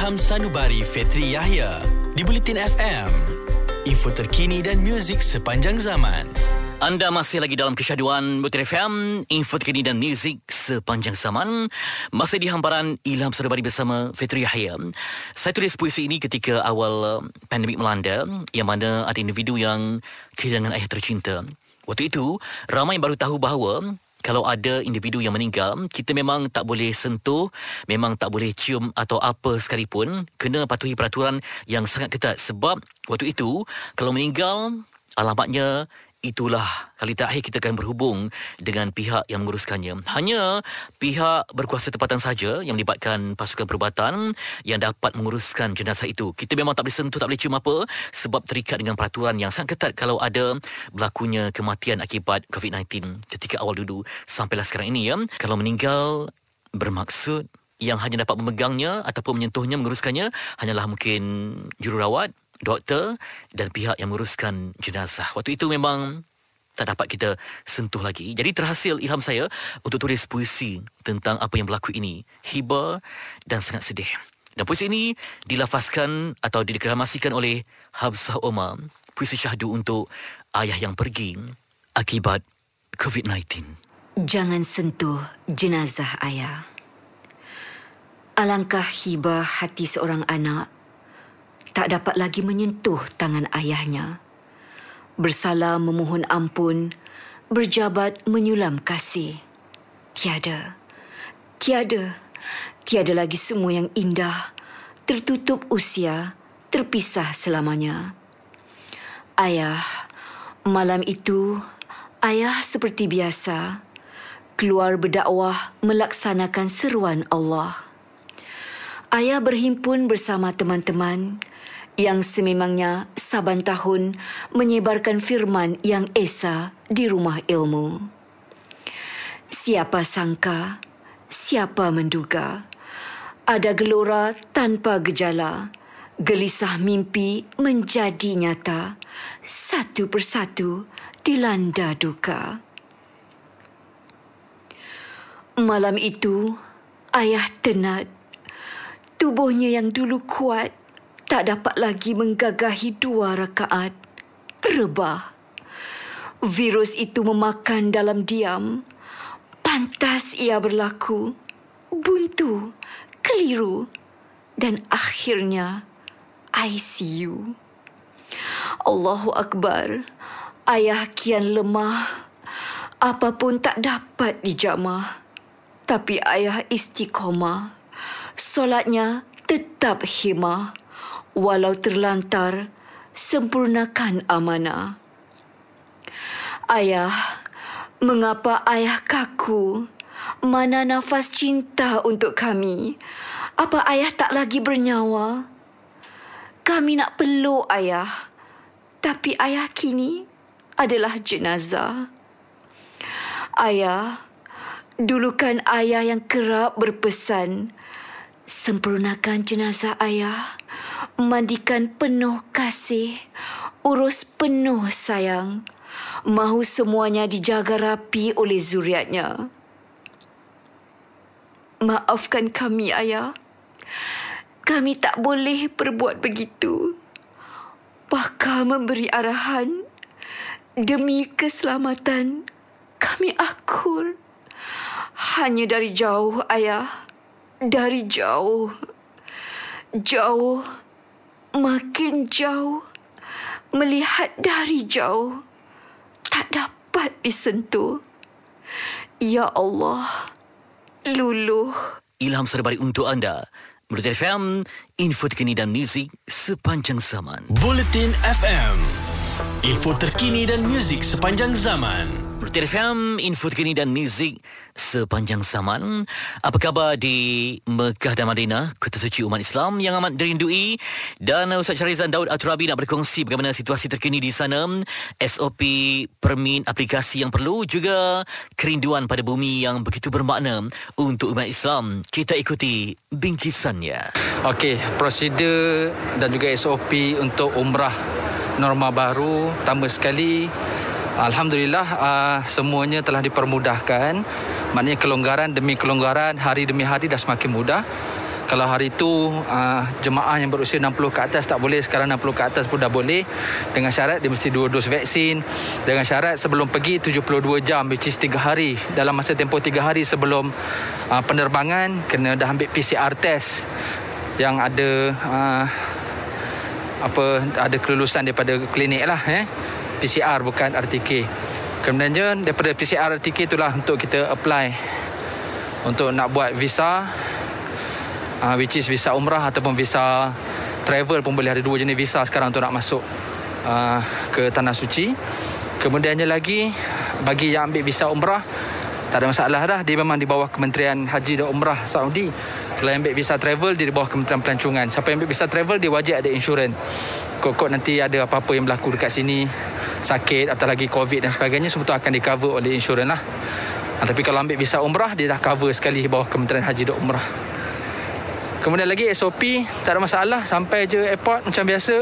Ilham Sanubari Fetri Yahya di Bulletin FM. Info terkini dan muzik sepanjang zaman. Anda masih lagi dalam kesyaduan Butir FM, info terkini dan muzik sepanjang zaman. Masih di hamparan Ilham Sanubari bersama Fetri Yahya. Saya tulis puisi ini ketika awal uh, pandemik melanda yang mana ada individu yang kehilangan ayah tercinta. Waktu itu, ramai baru tahu bahawa kalau ada individu yang meninggal, kita memang tak boleh sentuh, memang tak boleh cium atau apa sekalipun, kena patuhi peraturan yang sangat ketat. Sebab waktu itu kalau meninggal alamatnya itulah kali terakhir kita akan berhubung dengan pihak yang menguruskannya. Hanya pihak berkuasa tempatan saja yang melibatkan pasukan perubatan yang dapat menguruskan jenazah itu. Kita memang tak boleh sentuh, tak boleh cium apa sebab terikat dengan peraturan yang sangat ketat kalau ada berlakunya kematian akibat COVID-19 ketika awal dulu sampailah sekarang ini ya. Kalau meninggal bermaksud yang hanya dapat memegangnya ataupun menyentuhnya, menguruskannya hanyalah mungkin jururawat doktor dan pihak yang menguruskan jenazah. Waktu itu memang tak dapat kita sentuh lagi. Jadi terhasil ilham saya untuk tulis puisi tentang apa yang berlaku ini. Hiba dan sangat sedih. Dan puisi ini dilafazkan atau dideklamasikan oleh Habsah Omar. Puisi syahdu untuk ayah yang pergi akibat COVID-19. Jangan sentuh jenazah ayah. Alangkah hibah hati seorang anak tak dapat lagi menyentuh tangan ayahnya. Bersalah memohon ampun, berjabat menyulam kasih. Tiada, tiada, tiada lagi semua yang indah, tertutup usia, terpisah selamanya. Ayah, malam itu, ayah seperti biasa, keluar berdakwah melaksanakan seruan Allah. Ayah berhimpun bersama teman-teman yang sememangnya saban tahun menyebarkan firman yang esa di rumah ilmu. Siapa sangka, siapa menduga, ada gelora tanpa gejala, gelisah mimpi menjadi nyata, satu persatu dilanda duka. Malam itu, ayah tenat. Tubuhnya yang dulu kuat tak dapat lagi menggagahi dua rakaat. Rebah. Virus itu memakan dalam diam. Pantas ia berlaku. Buntu. Keliru. Dan akhirnya ICU. Allahu Akbar. Ayah kian lemah. Apapun tak dapat dijamah. Tapi ayah istiqomah. Solatnya tetap himah walau terlantar, sempurnakan amanah. Ayah, mengapa ayah kaku? Mana nafas cinta untuk kami? Apa ayah tak lagi bernyawa? Kami nak peluk ayah, tapi ayah kini adalah jenazah. Ayah, dulu kan ayah yang kerap berpesan, sempurnakan jenazah ayah mandikan penuh kasih, urus penuh sayang, mahu semuanya dijaga rapi oleh zuriatnya. Maafkan kami, ayah. Kami tak boleh berbuat begitu. Bakal memberi arahan demi keselamatan kami akur. Hanya dari jauh, ayah. Dari jauh. Jauh makin jauh, melihat dari jauh, tak dapat disentuh. Ya Allah, luluh. Ilham serbari untuk anda. Buletin FM, info terkini dan muzik sepanjang zaman. Bulletin FM, info terkini dan muzik sepanjang zaman. Buletin FM, info terkini dan muzik sepanjang zaman. Apa khabar di Mekah dan Madinah, kota suci umat Islam yang amat dirindui? Dan Ustaz Syarizan Daud Aturabi nak berkongsi bagaimana situasi terkini di sana, SOP permin aplikasi yang perlu, juga kerinduan pada bumi yang begitu bermakna untuk umat Islam. Kita ikuti bingkisannya. Okey, prosedur dan juga SOP untuk umrah norma baru tambah sekali Alhamdulillah uh, semuanya telah dipermudahkan. Maknanya kelonggaran demi kelonggaran hari demi hari dah semakin mudah. Kalau hari itu uh, jemaah yang berusia 60 ke atas tak boleh, sekarang 60 ke atas pun dah boleh. Dengan syarat dia mesti dua dos vaksin. Dengan syarat sebelum pergi 72 jam which is 3 hari. Dalam masa tempoh 3 hari sebelum uh, penerbangan kena dah ambil PCR test yang ada uh, apa ada kelulusan daripada klinik lah eh. PCR bukan RTK. Kemudiannya daripada PCR RTK itulah untuk kita apply untuk nak buat visa uh, which is visa umrah ataupun visa travel pun boleh. Ada dua jenis visa sekarang untuk nak masuk uh, ke tanah suci. Kemudiannya lagi bagi yang ambil visa umrah tak ada masalah dah. Dia memang di bawah Kementerian Haji dan Umrah Saudi. Kalau yang ambil visa travel dia di bawah Kementerian Pelancongan. Siapa yang ambil visa travel dia wajib ada insurans. Kok-kok nanti ada apa-apa yang berlaku dekat sini sakit atau lagi covid dan sebagainya semua tu akan di cover oleh insurans lah. Ha, tapi kalau ambil visa umrah Dia dah cover sekali bawah Kementerian Haji dan Umrah. Kemudian lagi SOP Tak ada masalah Sampai je airport macam biasa.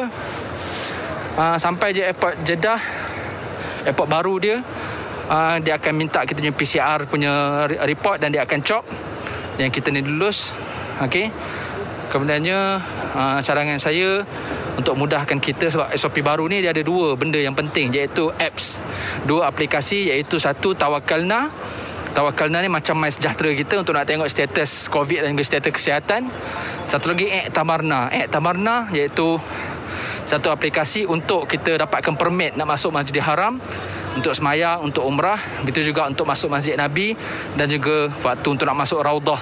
Ha, Sampai je airport Jeddah Airport baru dia ha, Dia akan minta kita punya PCR punya report Dan dia akan chop Yang kita ni lulus. Okay Kemudiannya uh, carangan saya untuk mudahkan kita sebab SOP baru ni dia ada dua benda yang penting iaitu apps. Dua aplikasi iaitu satu Tawakalna Tawakalna ni macam My Sejahtera kita untuk nak tengok status COVID dan juga status kesihatan. Satu lagi Ek Tamarna. Ek Tamarna iaitu satu aplikasi untuk kita dapatkan permit nak masuk Masjidil Haram untuk semayang, untuk umrah. Begitu juga untuk masuk Masjid Nabi dan juga waktu untuk nak masuk Raudah.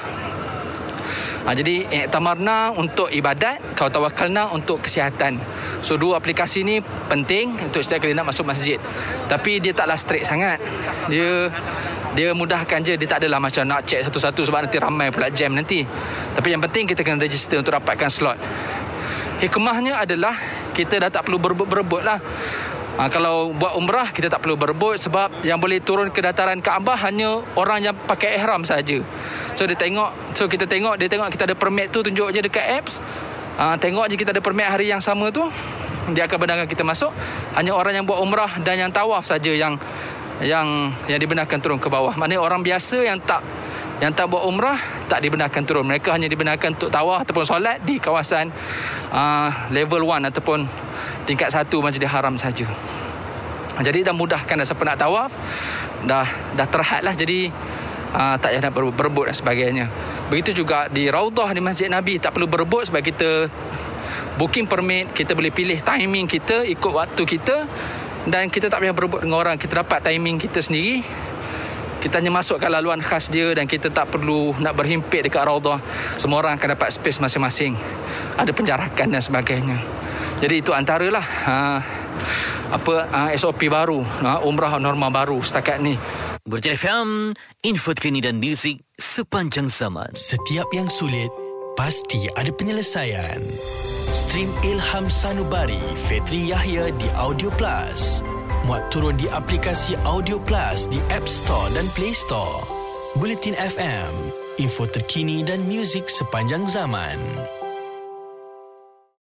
Ha, jadi Tamarna untuk ibadat, Kau Tawakalna untuk kesihatan. So dua aplikasi ni penting untuk setiap kali nak masuk masjid. Tapi dia taklah straight sangat. Dia dia mudahkan je dia tak adalah macam nak check satu-satu sebab nanti ramai pula jam nanti tapi yang penting kita kena register untuk dapatkan slot hikmahnya adalah kita dah tak perlu berebut-berebut lah Ha, kalau buat umrah kita tak perlu berebut sebab yang boleh turun ke dataran Kaabah hanya orang yang pakai ihram saja. So dia tengok, so kita tengok dia tengok kita ada permit tu tunjuk je dekat apps. Ha, tengok je kita ada permit hari yang sama tu dia akan benarkan kita masuk. Hanya orang yang buat umrah dan yang tawaf saja yang yang yang dibenarkan turun ke bawah. Maknanya orang biasa yang tak yang tak buat umrah tak dibenarkan turun. Mereka hanya dibenarkan untuk tawaf ataupun solat di kawasan uh, level 1 ataupun tingkat 1 Masjidil Haram saja. Jadi dah mudahkan dah siapa nak tawaf dah dah terhadlah jadi uh, tak payah nak berebut dan sebagainya. Begitu juga di Raudah di Masjid Nabi tak perlu berebut sebab kita booking permit, kita boleh pilih timing kita ikut waktu kita dan kita tak payah berebut dengan orang kita dapat timing kita sendiri kita hanya masuk ke laluan khas dia dan kita tak perlu nak berhimpit dekat raudah semua orang akan dapat space masing-masing ada penjarakan dan sebagainya jadi itu antaralah ha, apa ha, SOP baru ha, umrah normal baru setakat ni Berjaya FM, info terkini dan muzik sepanjang zaman. Setiap yang sulit, pasti ada penyelesaian. Stream Ilham Sanubari Fetri Yahya di Audio Plus. Muat turun di aplikasi Audio Plus di App Store dan Play Store. Bulletin FM, info terkini dan muzik sepanjang zaman.